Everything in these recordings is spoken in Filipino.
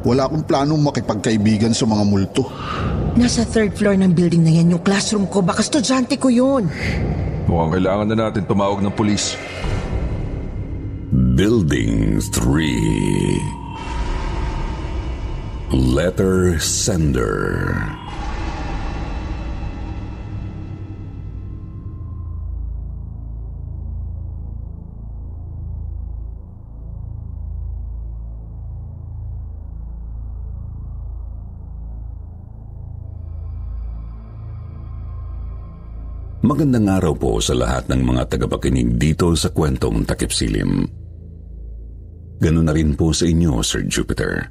Wala akong planong makipagkaibigan sa mga multo. Nasa third floor ng building na yan yung classroom ko. Baka estudyante ko yun. Mukhang kailangan na natin tumawag ng pulis. Building 3 Letter Sender Magandang araw po sa lahat ng mga tagapakinig dito sa kwentong Takip Silim. Ganun na rin po sa inyo, Sir Jupiter.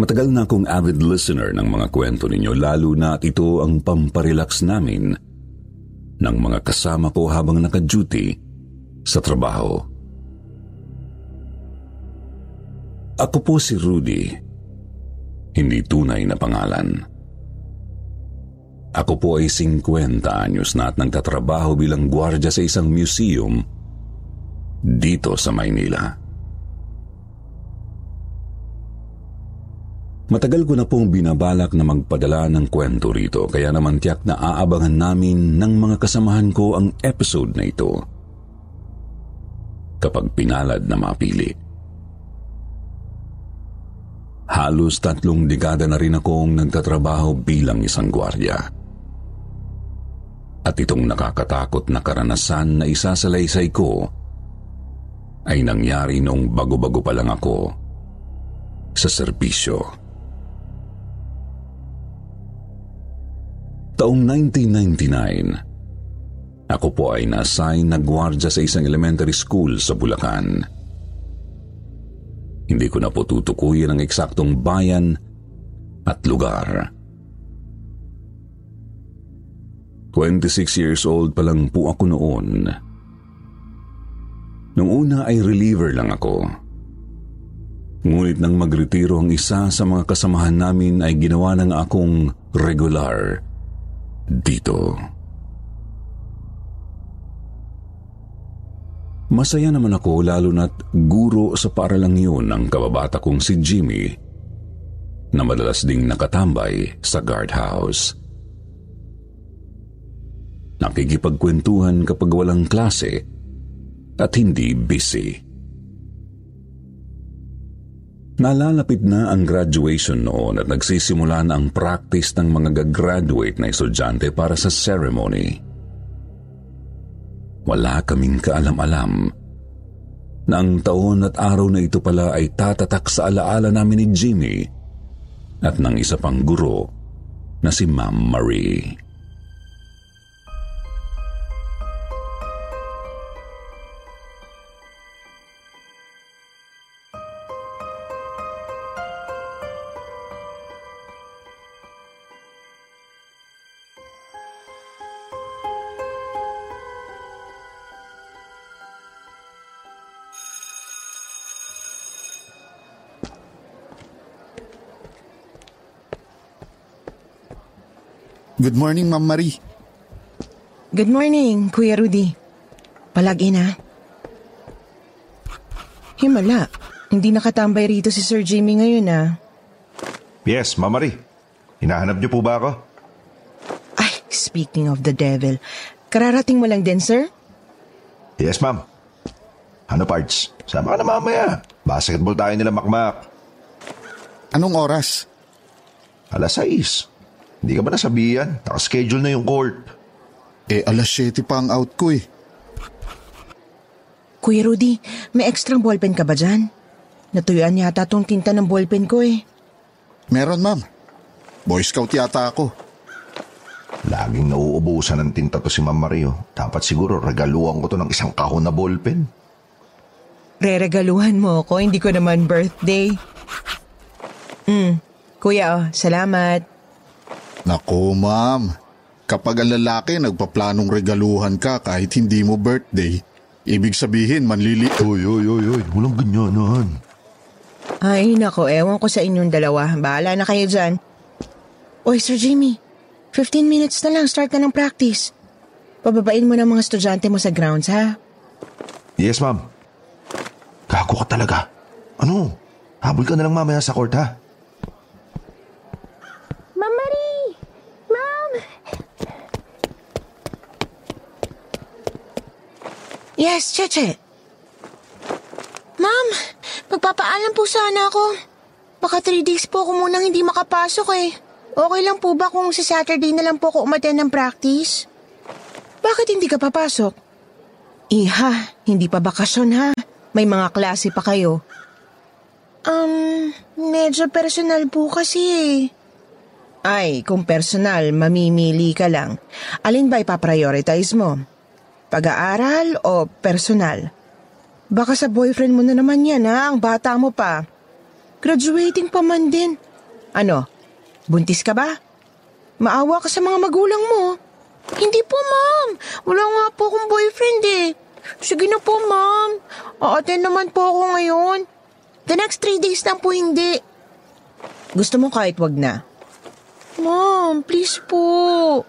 Matagal na akong avid listener ng mga kwento ninyo lalo na at ito ang pamparelax namin ng mga kasama ko habang naka-duty sa trabaho. Ako po si Rudy, hindi tunay na pangalan. Ako po ay 50 anyos na at nagtatrabaho bilang gwardya sa isang museum dito sa Maynila. Matagal ko na pong binabalak na magpadala ng kwento rito kaya naman tiyak na aabangan namin ng mga kasamahan ko ang episode na ito kapag pinalad na mapili. Halos tatlong dekada na rin akong nagtatrabaho bilang isang gwardya. At itong nakakatakot na karanasan na isasalaysay ko ay nangyari nung bago-bago pa lang ako sa serbisyo. Taong 1999, ako po ay na-assign na gwardya sa isang elementary school sa Bulacan. Hindi ko na po tutukuyin ang eksaktong bayan at lugar. 26 years old pa lang po ako noon. Nung una ay reliever lang ako. Ngunit nang magretiro ang isa sa mga kasamahan namin ay ginawa ng akong regular dito. Masaya naman ako lalo na't guro sa paaralang yun ang kababata kong si Jimmy na madalas ding nakatambay sa guardhouse. Nakikipagkwentuhan kapag walang klase at hindi busy. Nalalapit na ang graduation noon at nagsisimula na ang practice ng mga gagraduate na estudyante para sa ceremony. Wala kaming kaalam-alam na ang taon at araw na ito pala ay tatatak sa alaala namin ni Jimmy at ng isa pang guro na si Ma'am Marie. Good morning, Ma'am Marie. Good morning, Kuya Rudy. Palagi na. Himala, hindi nakatambay rito si Sir Jimmy ngayon ah. Yes, Mama Marie. Hinahanap niyo po ba ako? Ay, speaking of the devil, kararating mo lang din, sir? Yes, ma'am. Ano parts? Sama ka na mamaya. Basketball tayo nila makmak. Anong oras? Alas 6. Hindi ka ba nasabihan? Nakaschedule na yung court. Eh, alas 7 pa ang out ko eh. Kuya Rudy, may extra ballpen ka ba dyan? Natuyuan yata tong tinta ng ballpen ko eh. Meron, ma'am. Boy Scout yata ako. Lagi Laging nauubusan ng tinta to si Ma'am Mario. Dapat siguro regaluhan ko to ng isang kahon na ballpen. Reregaluhan mo ako, hindi ko naman birthday. Hmm, kuya oh, salamat. Nako ma'am, kapag ang lalaki nagpaplanong regaluhan ka kahit hindi mo birthday, ibig sabihin manlili... Uy, uy, uy, uy. Walang ganyanan. Ay, nako, ewan ko sa inyong dalawa. Bahala na kayo dyan. Oy, Sir Jimmy. 15 minutes na lang, start na ng practice. Pababain mo ng mga estudyante mo sa grounds, ha? Yes, ma'am. Gago ka talaga. Ano? Habol ka na lang mamaya sa court, ha? Ma'am Marie! Ma'am! Yes, Cheche. Ma'am, magpapaalam po sana ako. Baka three days po ako munang hindi makapasok eh. Okay lang po ba kung sa Saturday na lang po ako umaten ng practice? Bakit hindi ka papasok? Iha, hindi pa bakasyon ha. May mga klase pa kayo. Um, medyo personal po kasi eh. Ay, kung personal, mamimili ka lang. Alin ba ipaprioritize mo? Pag-aaral o personal? Baka sa boyfriend mo na naman yan ha, ang bata mo pa. Graduating pa man din. Ano, buntis ka ba? Maawa ka sa mga magulang mo. Hindi po, ma'am. Wala nga po akong boyfriend eh. Sige na po, ma'am. Aaten naman po ako ngayon. The next three days lang po hindi. Gusto mo kahit wag na? Ma'am, please po.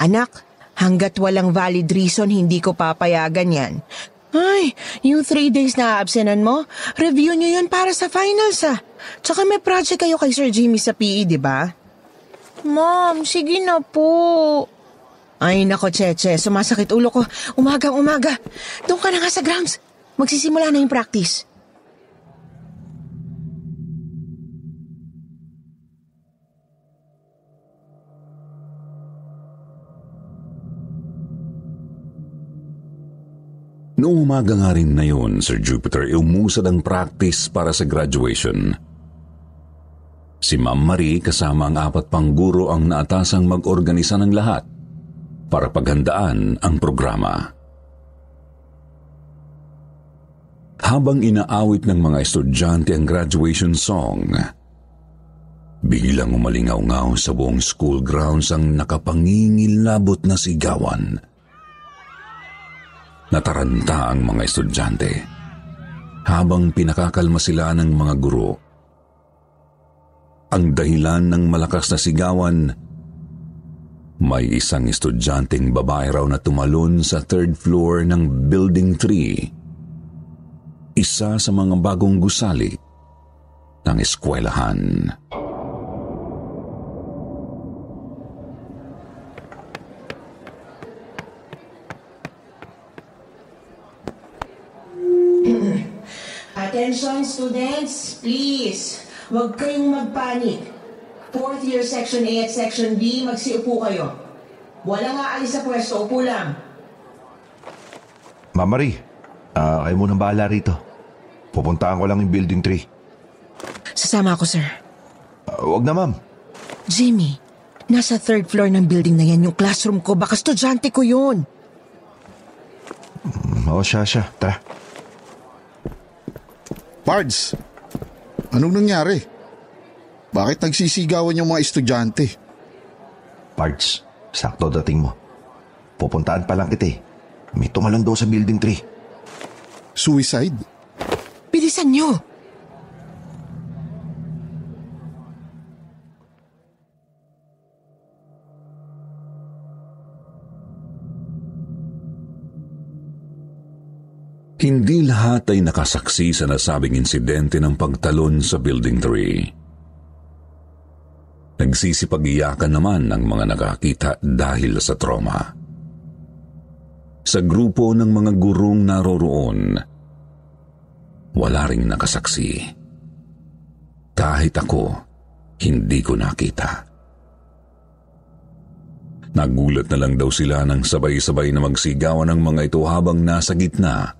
Anak, hanggat walang valid reason, hindi ko papayagan yan. Ay, yung three days na absenan mo, review nyo yun para sa finals ah. Tsaka may project kayo kay Sir Jimmy sa PE, di ba? Ma'am, sige na po. Ay nako, Cheche, sumasakit ulo ko. Umagang umaga. Doon ka na nga sa grounds. Magsisimula na yung practice. Noong umaga nga rin na yun, Sir Jupiter, umusad ang practice para sa graduation. Si Ma'am Marie kasama ang apat pang guro ang naatasang mag-organisa ng lahat para paghandaan ang programa. Habang inaawit ng mga estudyante ang graduation song, biglang umalingaw-ngaw sa buong school grounds ang nakapangingilabot na sigawan. Nataranta ang mga estudyante habang pinakakalma sila ng mga guro. Ang dahilan ng malakas na sigawan, may isang estudyanteng babae raw na tumalon sa third floor ng Building 3. Isa sa mga bagong gusali ng eskwelahan. Attention students, please. Huwag kayong magpanik. Fourth year section A at section B, magsiupo kayo. Walang aalis sa pwesto, upo lang. Ma'am Marie, ah, kayo munang bahala rito. Pupuntaan ko lang yung building 3. Sasama ako, sir. Ah, wag na ma'am. Jimmy, nasa third floor ng building na yan yung classroom ko. Baka estudyante ko yun. Mm, Oo, siya, siya. Tara. Pards, anong nangyari? Bakit nagsisigawan yung mga estudyante? Parts, sakto dating mo. Pupuntaan pa lang kita eh. May tumalon daw sa building 3. Suicide? Bilisan nyo! Ay nakasaksi sa nasabing insidente ng pagtalon sa Building 3. Nagsisipag-iyakan naman ang mga nakakita dahil sa trauma. Sa grupo ng mga gurong naroroon, wala ring nakasaksi. Kahit ako, hindi ko nakita. Nagulat na lang daw sila nang sabay-sabay na magsigawan ng mga ito habang nasa gitna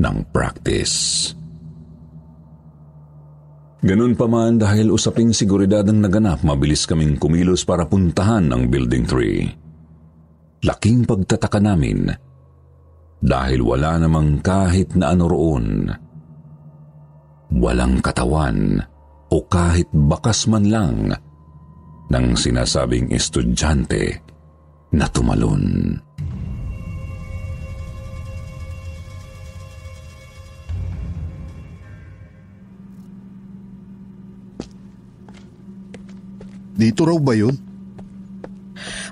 ng practice. Ganun pa man dahil usaping seguridad ang naganap, mabilis kaming kumilos para puntahan ang Building 3. laking pagtataka namin dahil wala namang kahit na ano roon. Walang katawan o kahit bakas man lang ng sinasabing estudyante na tumalon. Dito raw ba yun?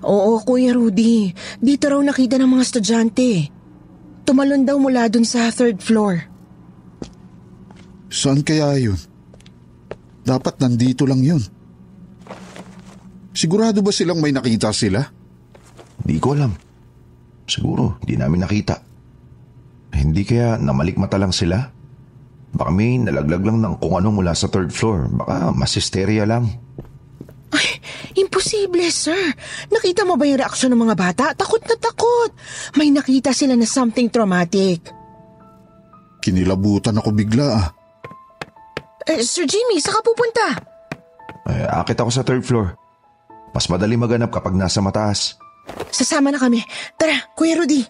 Oo, Kuya Rudy. Dito raw nakita ng mga estudyante. Tumalon daw mula dun sa third floor. Saan kaya yun? Dapat nandito lang yun. Sigurado ba silang may nakita sila? Di ko alam. Siguro, hindi namin nakita. Hindi kaya namalikmata lang sila? Baka may nalaglag lang ng kung ano mula sa third floor. Baka masisteria lang. Ay, imposible, sir. Nakita mo ba yung reaksyon ng mga bata? Takot na takot. May nakita sila na something traumatic. Kinilabutan ako bigla ah. Eh, Sir Jimmy, saka pupunta? Eh, akit ako sa third floor. Mas madali maganap kapag nasa mataas. Sasama na kami. Tara, Kuya Rudy.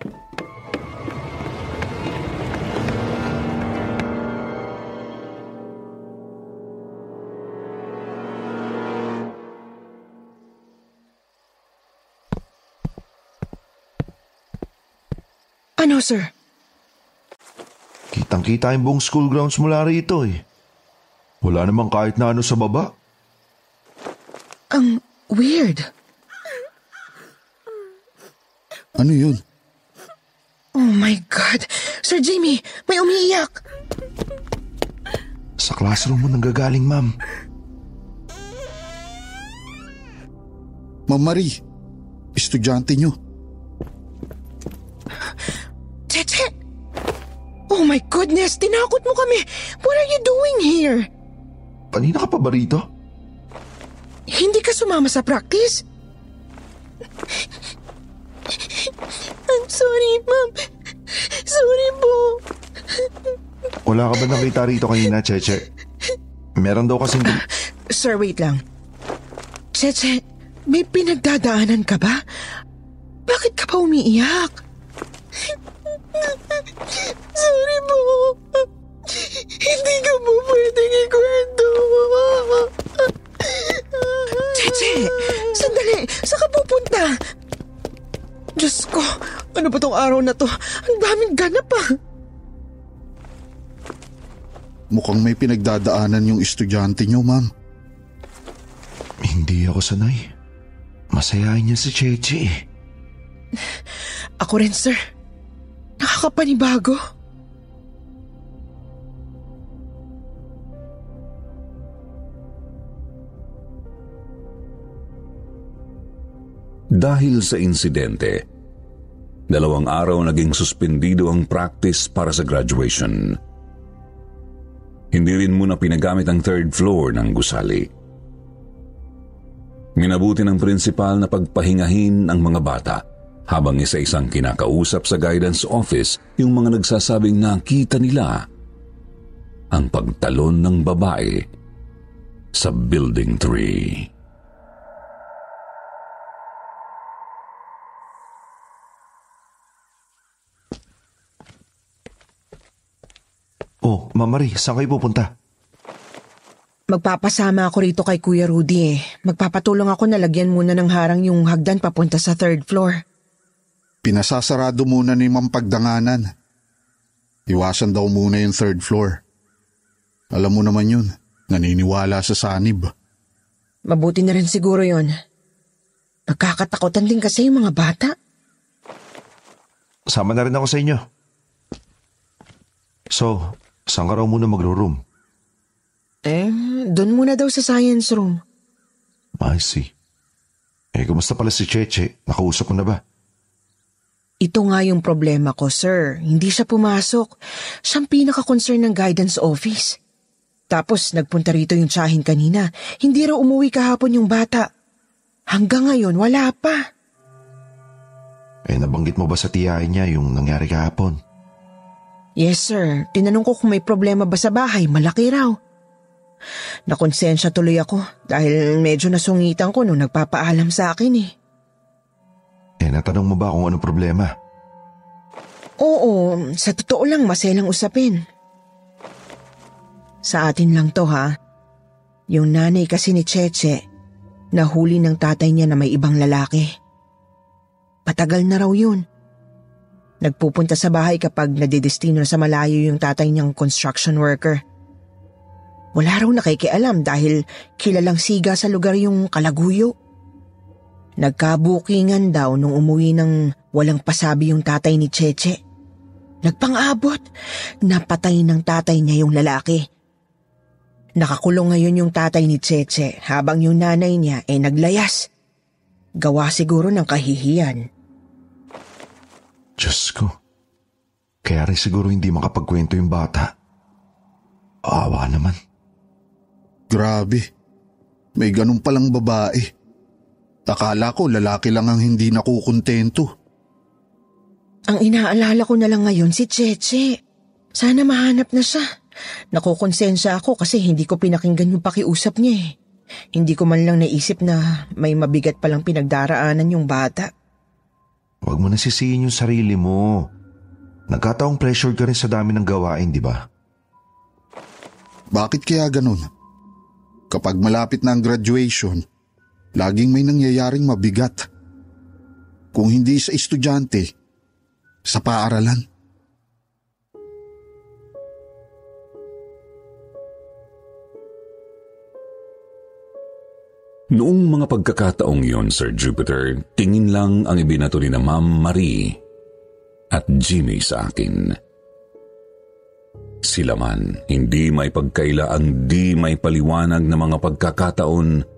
Sir? Kitang-kita yung buong school grounds mula rito eh. Wala namang kahit na ano sa baba. Ang weird. Ano yun? Oh my God. Sir Jimmy, may umiiyak. Sa classroom mo nanggagaling, ma'am. Ma'am Marie, estudyante nyo. Oh my goodness, tinakot mo kami. What are you doing here? Kanina ka pa ba rito? Hindi ka sumama sa practice? I'm sorry, ma'am. Sorry po. Wala ka ba nakita rito kanina, Cheche? Meron daw kasing... Sir, wait lang. Cheche, may pinagdadaanan ka ba? Bakit ka pa umiiyak? Sorry po. Hindi ka po pwedeng ikwento. Cheche, sandali. Saan ka pupunta? Diyos ko, ano ba tong araw na to? Ang daming ganap ah. Mukhang may pinagdadaanan yung estudyante nyo, ma'am. Hindi ako sanay. Masayahin niya si Cheche eh. Ako rin, sir. Nakakapanibago. Dahil sa insidente, dalawang araw naging suspendido ang practice para sa graduation. Hindi rin muna pinagamit ang third floor ng gusali. Minabuti ng prinsipal na pagpahingahin ang mga bata habang isa-isang kinakausap sa guidance office yung mga nagsasabing nakita nila ang pagtalon ng babae sa Building 3. Oh, Ma'am Marie, saan kayo pupunta? Magpapasama ako rito kay Kuya Rudy eh. Magpapatulong ako na lagyan muna ng harang yung hagdan papunta sa third floor. Pinasasarado muna ni Ma'am Pagdanganan. Iwasan daw muna yung third floor. Alam mo naman yun, naniniwala sa sanib. Mabuti na rin siguro yon. Nagkakatakutan din kasi yung mga bata. Sama na rin ako sa inyo. So, saan ka raw muna magro-room? Eh, doon muna daw sa science room. I see. Eh, kumusta pala si Cheche? Nakausap mo na ba? Ito nga yung problema ko, sir. Hindi siya pumasok. Siyang pinaka-concern ng guidance office. Tapos nagpunta rito yung tsahin kanina. Hindi raw umuwi kahapon yung bata. Hanggang ngayon, wala pa. Eh, nabanggit mo ba sa tiyahin niya yung nangyari kahapon? Yes, sir. Tinanong ko kung may problema ba sa bahay. Malaki raw. Nakonsensya tuloy ako dahil medyo nasungitan ko nung nagpapaalam sa akin eh. Eh, natanong mo ba kung anong problema? Oo, sa totoo lang maselang usapin. Sa atin lang to ha. Yung nanay kasi ni Cheche, nahuli ng tatay niya na may ibang lalaki. Patagal na raw yun. Nagpupunta sa bahay kapag nadidestino na sa malayo yung tatay niyang construction worker. Wala raw nakikialam dahil kilalang siga sa lugar yung kalaguyo. Nagkabukingan daw nung umuwi ng walang pasabi yung tatay ni Cheche. Nagpang-abot, napatay ng tatay niya yung lalaki. Nakakulong ngayon yung tatay ni Cheche habang yung nanay niya ay naglayas. Gawa siguro ng kahihiyan. Diyos ko. Kaya rin siguro hindi makapagkwento yung bata. Awa naman. Grabe. May ganun palang babae. Akala ko lalaki lang ang hindi nakukontento. Ang inaalala ko na lang ngayon si Cheche. Sana mahanap na siya. Nakukonsensya ako kasi hindi ko pinakinggan yung pakiusap niya eh. Hindi ko man lang naisip na may mabigat palang pinagdaraanan yung bata. Huwag mo nasisihin yung sarili mo. Nagkataong pressure ka rin sa dami ng gawain, di ba? Bakit kaya ganun? Kapag malapit na ang graduation, laging may nangyayaring mabigat. Kung hindi sa estudyante, sa paaralan. Noong mga pagkakataong yon, Sir Jupiter, tingin lang ang ibinato ni na Ma'am Marie at Jimmy sa akin. Sila man, hindi may pagkaila ang di may paliwanag na mga pagkakataon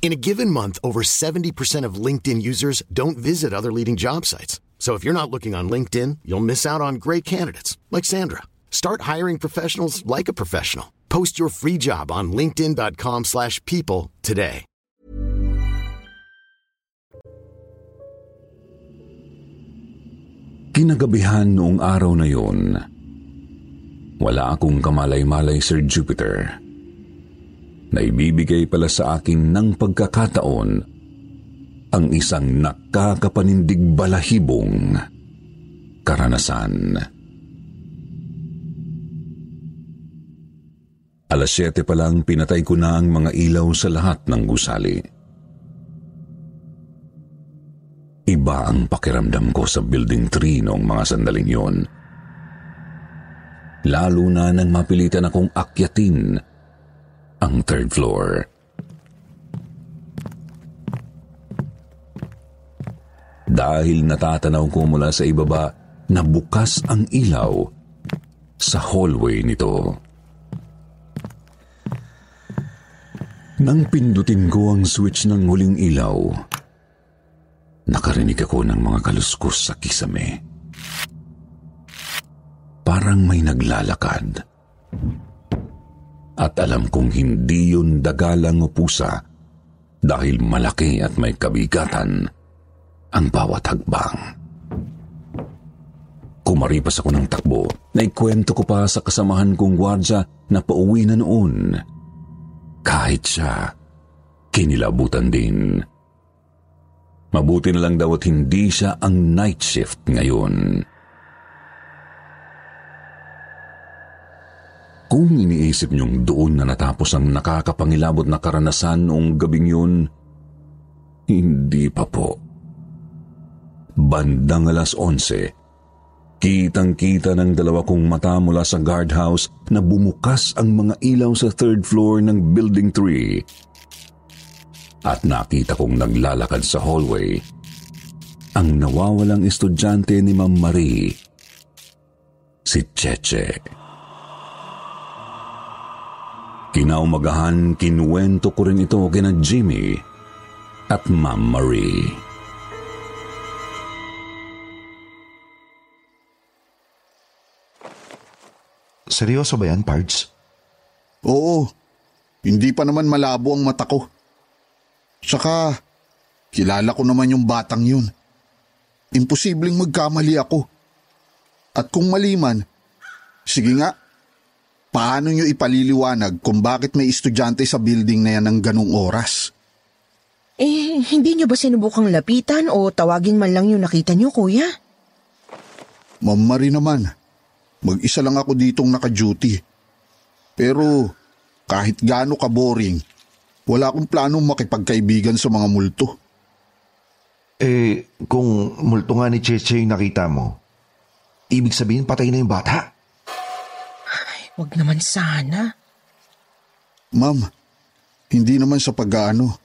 In a given month, over 70% of LinkedIn users don't visit other leading job sites. So if you're not looking on LinkedIn, you'll miss out on great candidates like Sandra. Start hiring professionals like a professional. Post your free job on linkedin.com/people today. Kinagabihan noong araw na yun, wala akong kamalay-malay Sir Jupiter. Naibibigay pala sa akin ng pagkakataon ang isang nakakapanindig balahibong karanasan. Alas 7 pa lang pinatay ko na ang mga ilaw sa lahat ng gusali. Iba ang pakiramdam ko sa Building 3 noong mga sandaling yon. Lalo na nang mapilitan akong akyatin ang third floor. Dahil natatanaw ko mula sa ibaba na bukas ang ilaw sa hallway nito. Nang pindutin ko ang switch ng huling ilaw, nakarinig ako ng mga kaluskos sa kisame. Parang may naglalakad. At alam kong hindi yun dagalang o pusa dahil malaki at may kabigatan ang bawat hagbang. Kumaripas ako ng takbo. Naikwento ko pa sa kasamahan kong gwardya na pauwi na noon. Kahit siya, kinilabutan din. Mabuti na lang daw at hindi siya ang night shift ngayon. Kung iniisip niyong doon na natapos ang nakakapangilabot na karanasan noong gabing yun, hindi pa po. Bandang alas 11, Kitang-kita ng dalawa kong mata mula sa guardhouse na bumukas ang mga ilaw sa third floor ng Building 3. At nakita kong naglalakad sa hallway ang nawawalang estudyante ni Ma'am Marie, si Cheche. Kinaumagahan, kinuwento ko rin ito kina Jimmy at Ma'am Marie. Seryoso ba yan, Pards? Oo, hindi pa naman malabo ang mata ko. Tsaka, kilala ko naman yung batang yun. Imposibleng magkamali ako. At kung mali man, sige nga, paano nyo ipaliliwanag kung bakit may estudyante sa building na yan ng ganong oras? Eh, hindi nyo ba sinubukang lapitan o tawagin man lang yung nakita nyo, kuya? Mamari naman, Mag-isa lang ako ditong naka-duty. Pero kahit gaano ka-boring, wala akong planong makipagkaibigan sa mga multo. Eh, kung multo nga ni Cheche yung nakita mo, ibig sabihin patay na yung bata? Ay, wag naman sana. Ma'am, hindi naman sa pag-aano.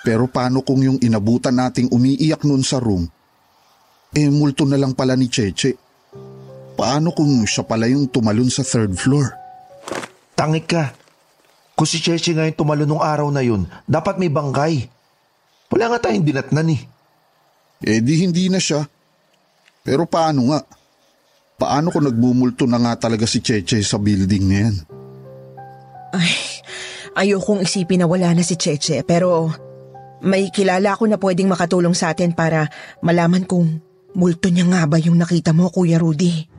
Pero paano kung yung inabutan nating umiiyak noon sa room, eh multo na lang pala ni Cheche. Paano kung siya pala yung tumalon sa third floor? Tangik ka. Kung si Cheche nga yung tumalon nung araw na yun, dapat may bangkay. Wala nga tayong dinatnan eh. Eh di hindi na siya. Pero paano nga? Paano kung nagbumulto na nga talaga si Cheche sa building na yan? Ay, ayokong isipin na wala na si Cheche pero may kilala ako na pwedeng makatulong sa atin para malaman kung multo niya nga ba yung nakita mo, Kuya Rudy.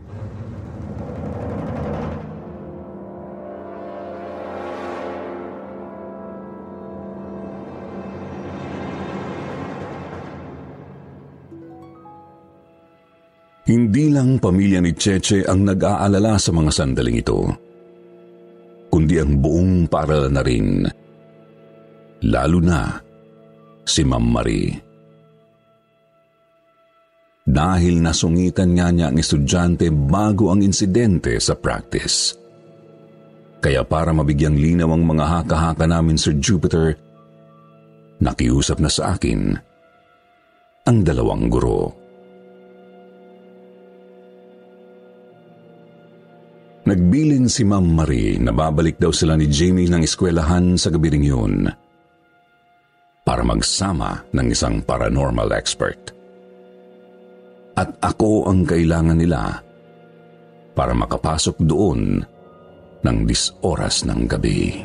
Hindi lang pamilya ni Cheche ang nag-aalala sa mga sandaling ito, kundi ang buong paaralan na rin. Lalo na si Ma'am Marie. Dahil nasungitan nga niya ang estudyante bago ang insidente sa practice. Kaya para mabigyang linaw ang mga haka-haka namin Sir Jupiter, nakiusap na sa akin ang dalawang guro. Nagbilin si Ma'am Marie na babalik daw sila ni Jamie ng eskwelahan sa gabi ring yun para magsama ng isang paranormal expert. At ako ang kailangan nila para makapasok doon ng dis oras ng gabi.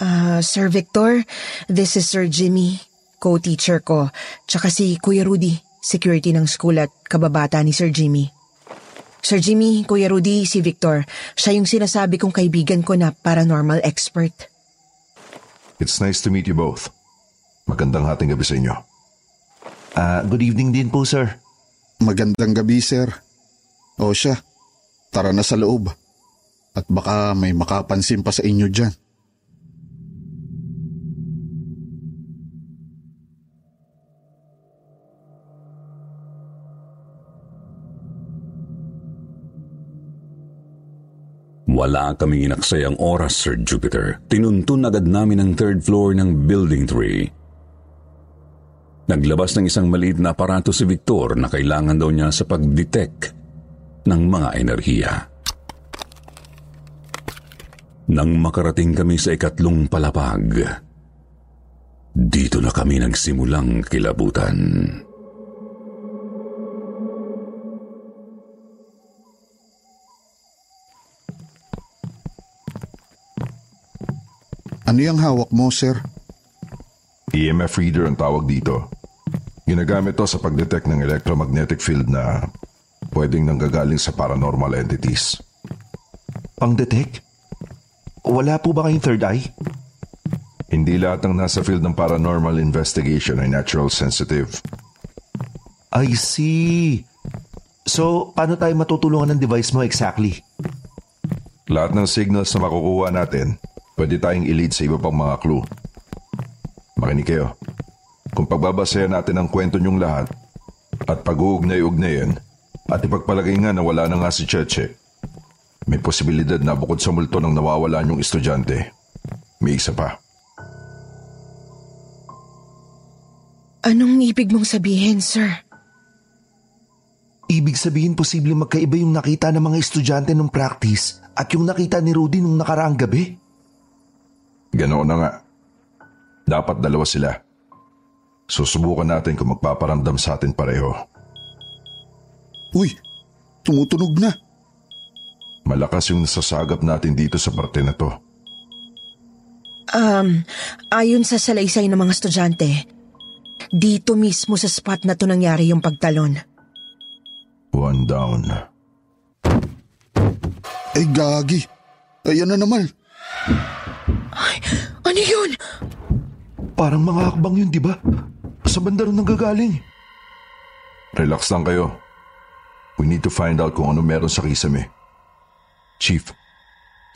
Uh, Sir Victor, this is Sir Jimmy, co-teacher ko, tsaka si Kuya Rudy, security ng school at kababata ni Sir Jimmy. Sir Jimmy, Kuya Rudy, si Victor, siya yung sinasabi kong kaibigan ko na paranormal expert. It's nice to meet you both. Magandang hating gabi sa inyo. Ah, uh, good evening din po, sir. Magandang gabi, sir. O siya, tara na sa loob. At baka may makapansin pa sa inyo dyan. Wala kaming inaksayang oras, Sir Jupiter. Tinuntun agad namin ang third floor ng Building 3. Naglabas ng isang maliit na aparato si Victor na kailangan daw niya sa pag-detect ng mga enerhiya. Nang makarating kami sa ikatlong palapag, dito na kami nagsimulang kilabutan. Ano yung hawak mo, sir? EMF reader ang tawag dito. Ginagamit to sa pag-detect ng electromagnetic field na pwedeng nanggagaling sa paranormal entities. Pang-detect? Wala po ba kayong third eye? Hindi lahat ng nasa field ng paranormal investigation ay natural sensitive. I see. So, paano tayo matutulungan ng device mo exactly? Lahat ng signals na makukuha natin, pwede tayong i-lead sa iba pang mga clue. Makinig kayo. Kung pagbabasayan natin ang kwento niyong lahat at pag-uugnay-ugnayan at ipagpalagay nga na wala na nga si Cheche, may posibilidad na bukod sa multo ng nawawala niyong estudyante, may isa pa. Anong ibig mong sabihin, sir? Ibig sabihin posible magkaiba yung nakita ng mga estudyante nung practice at yung nakita ni Rudy nung nakaraang gabi. Ganoon na nga. Dapat dalawa sila. Susubukan natin kung magpaparamdam sa atin pareho. Uy, tumutunog na. Malakas yung nasasagap natin dito sa parte na to. Um, ayon sa salaysay ng mga estudyante, dito mismo sa spot na to nangyari yung pagtalon. One down. Ay gagi. Ayan na naman. Ano yun? Parang mga hakbang yun, di ba? Sa banda rin nanggagaling. Relax lang kayo. We need to find out kung ano meron sa kisame. Chief,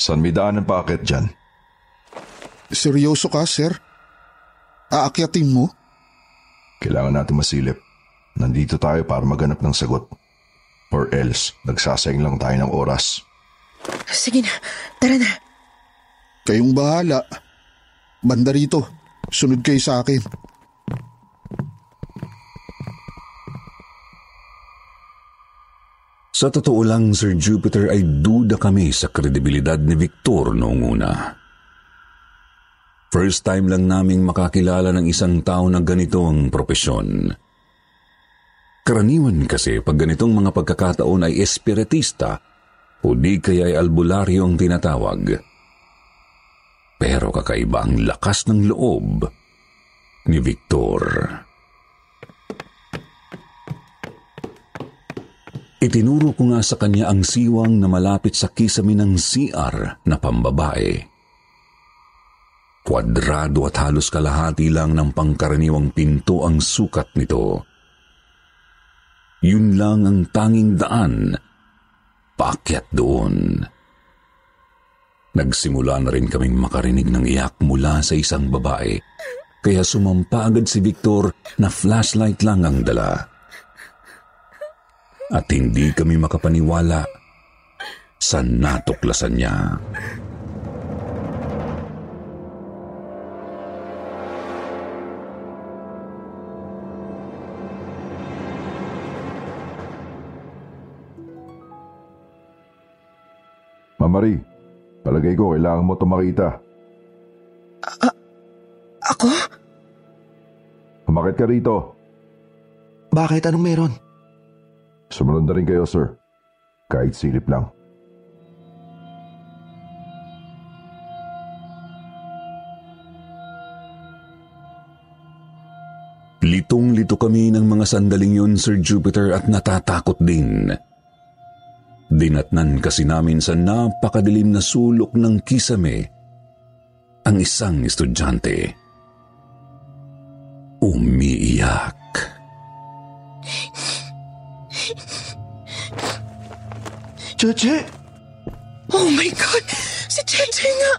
saan may daan ng packet dyan? Seryoso ka, sir? Aakyatin mo? Kailangan natin masilip. Nandito tayo para maganap ng sagot. Or else, nagsasayang lang tayo ng oras. Sige na, tara na. Kayong bahala. Banda rito. Sunod kayo sa akin. Sa totoo lang, Sir Jupiter, ay duda kami sa kredibilidad ni Victor noong una. First time lang naming makakilala ng isang tao na ganito ang propesyon. Karaniwan kasi pag ganitong mga pagkakataon ay espiritista o di kaya ay albularyo ang tinatawag. Pero kakaiba ang lakas ng loob ni Victor. Itinuro ko nga sa kanya ang siwang na malapit sa kisame ng CR na pambabae. Kwadrado at halos kalahati lang ng pangkaraniwang pinto ang sukat nito. Yun lang ang tanging daan paakyat doon. Nagsimula na rin kaming makarinig ng iyak mula sa isang babae, kaya sumampa agad si Victor na flashlight lang ang dala at hindi kami makapaniwala sa natuklasan niya. Mamari, palagay ko kailangan mo ito makita. Ako? Umakit ka rito. Bakit? Anong meron? Sumunod na rin kayo, sir. Kahit silip lang. Litong-lito kami ng mga sandaling yun, Sir Jupiter, at natatakot din. Dinatnan kasi namin sa napakadilim na sulok ng kisame ang isang estudyante. Umiiyak. Cheche! Oh my God! Si Cheche nga!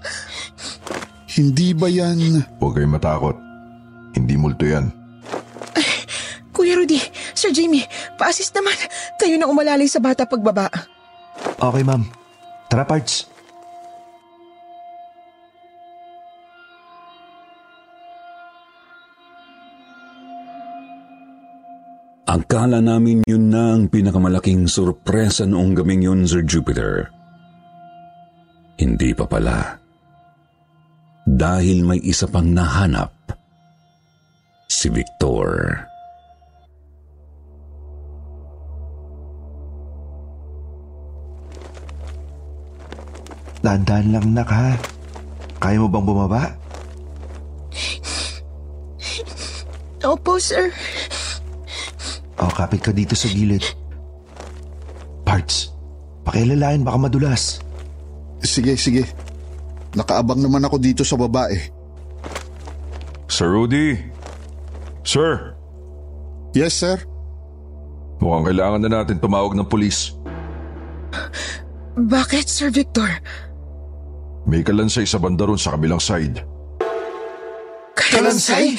Hindi ba yan... Huwag kayong matakot. Hindi multo yan. Kuya Rudy, Sir Jamie, pa-assist naman. Kayo na umalalay sa bata pagbaba. Okay, ma'am. Tara, parts. Akala namin yun na ang pinakamalaking sorpresa noong gaming yun, Sir Jupiter. Hindi pa pala. Dahil may isa pang nahanap, si Victor. Dahan-dahan lang, nak, ha? Kaya mo bang bumaba? Opo, sir. O, kapit ka dito sa gilid. Parts, pakilalain baka madulas. Sige, sige. Nakaabang naman ako dito sa babae. Sir Rudy! Sir! Yes, sir? Mukhang kailangan na natin tumawag ng pulis. Bakit, Sir Victor? May kalansay sa banda ron sa kabilang side. Kalansay?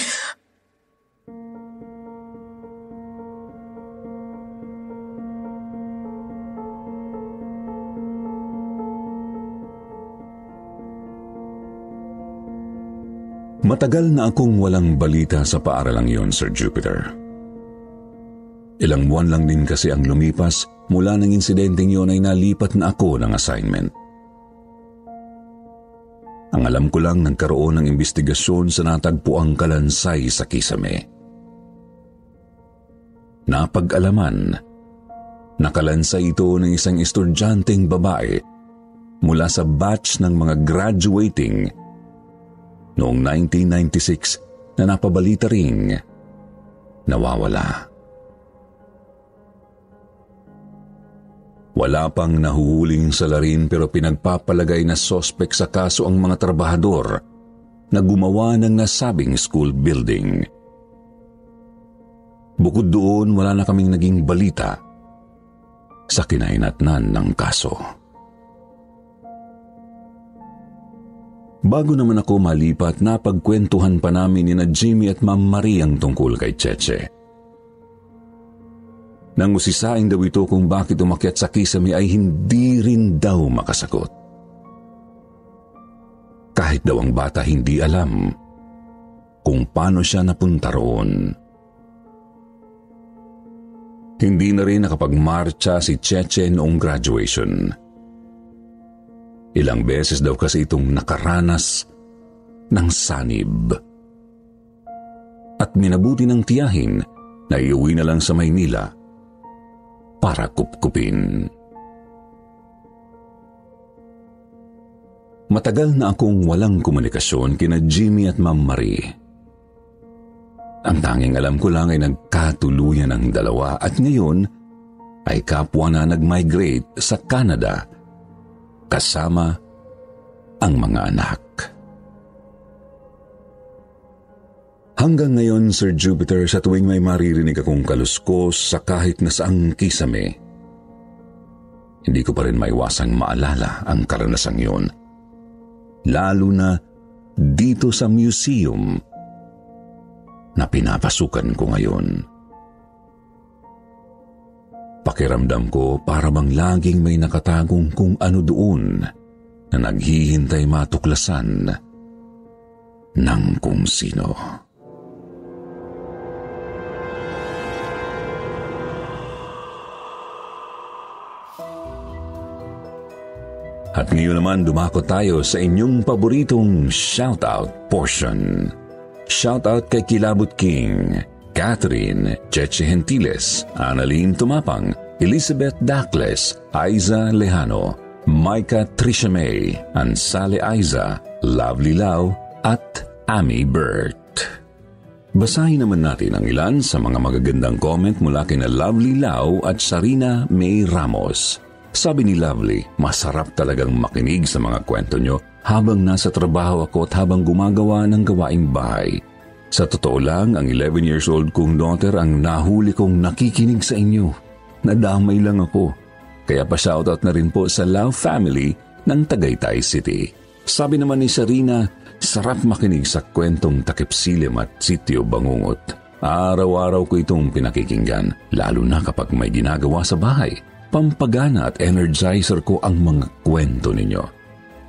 Matagal na akong walang balita sa paaralang yon, Sir Jupiter. Ilang buwan lang din kasi ang lumipas mula ng insidenteng yon ay nalipat na ako ng assignment. Ang alam ko lang nagkaroon ng investigasyon sa natagpuang kalansay sa Kisame. Napag-alaman, nakalansay ito ng isang estudyanteng babae mula sa batch ng mga graduating noong 1996 na napabalita ring nawawala. Wala pang nahuhuling salarin pero pinagpapalagay na sospek sa kaso ang mga trabahador na gumawa ng nasabing school building. Bukod doon, wala na kaming naging balita sa kinainatnan ng kaso. Bago naman ako malipat, napagkwentuhan pa namin ni na Jimmy at Ma'am Marie ang tungkol kay Cheche. Nang usisain daw ito kung bakit umakyat sa kisame ay hindi rin daw makasagot. Kahit daw ang bata hindi alam kung paano siya napunta roon. Hindi na rin nakapagmarcha si Cheche noong graduation. Ilang beses daw kasi itong nakaranas ng sanib. At minabuti ng tiyahin na iuwi na lang sa Maynila para kupkupin. Matagal na akong walang komunikasyon kina Jimmy at Ma'am Marie. Ang tanging alam ko lang ay nagkatuluyan ang dalawa at ngayon ay kapwa na nag-migrate sa Canada kasama ang mga anak. Hanggang ngayon, Sir Jupiter, sa tuwing may maririnig akong kaluskos sa kahit na saang kisame, hindi ko pa rin maiwasang maalala ang karanasang yun. Lalo na dito sa museum na pinapasukan ko ngayon. Pakiramdam ko para bang laging may nakatagong kung ano doon na naghihintay matuklasan ng kung sino. At ngayon naman dumako tayo sa inyong paboritong shoutout portion. Shoutout kay Kilabot King, Catherine Cheche Gentiles, Annalyn Tumapang, Elizabeth Dakles, Aiza Lejano, Micah Trisha May, Ansale Aiza, Lovely Lau, at Amy Burt. Basahin naman natin ang ilan sa mga magagandang comment mula kina Lovely Lau at Sarina May Ramos. Sabi ni Lovely, masarap talagang makinig sa mga kwento nyo habang nasa trabaho ako at habang gumagawa ng gawaing bahay. Sa totoo lang, ang 11 years old kong daughter ang nahuli kong nakikinig sa inyo. Nadamay lang ako. Kaya pa shoutout na rin po sa Love Family ng Tagaytay City. Sabi naman ni Sarina, sarap makinig sa kwentong takipsilim at sityo bangungot. Araw-araw ko itong pinakikinggan, lalo na kapag may ginagawa sa bahay pampagana at energizer ko ang mga kwento ninyo.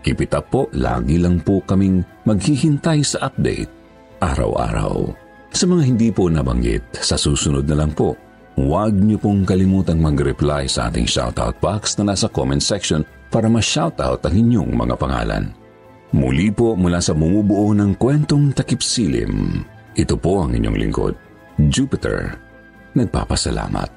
Keep it up po, lagi lang po kaming maghihintay sa update araw-araw. Sa mga hindi po nabanggit, sa susunod na lang po, huwag niyo pong kalimutang mag-reply sa ating shoutout box na nasa comment section para ma-shoutout ang inyong mga pangalan. Muli po mula sa bumubuo ng kwentong takipsilim, ito po ang inyong lingkod, Jupiter. Nagpapasalamat.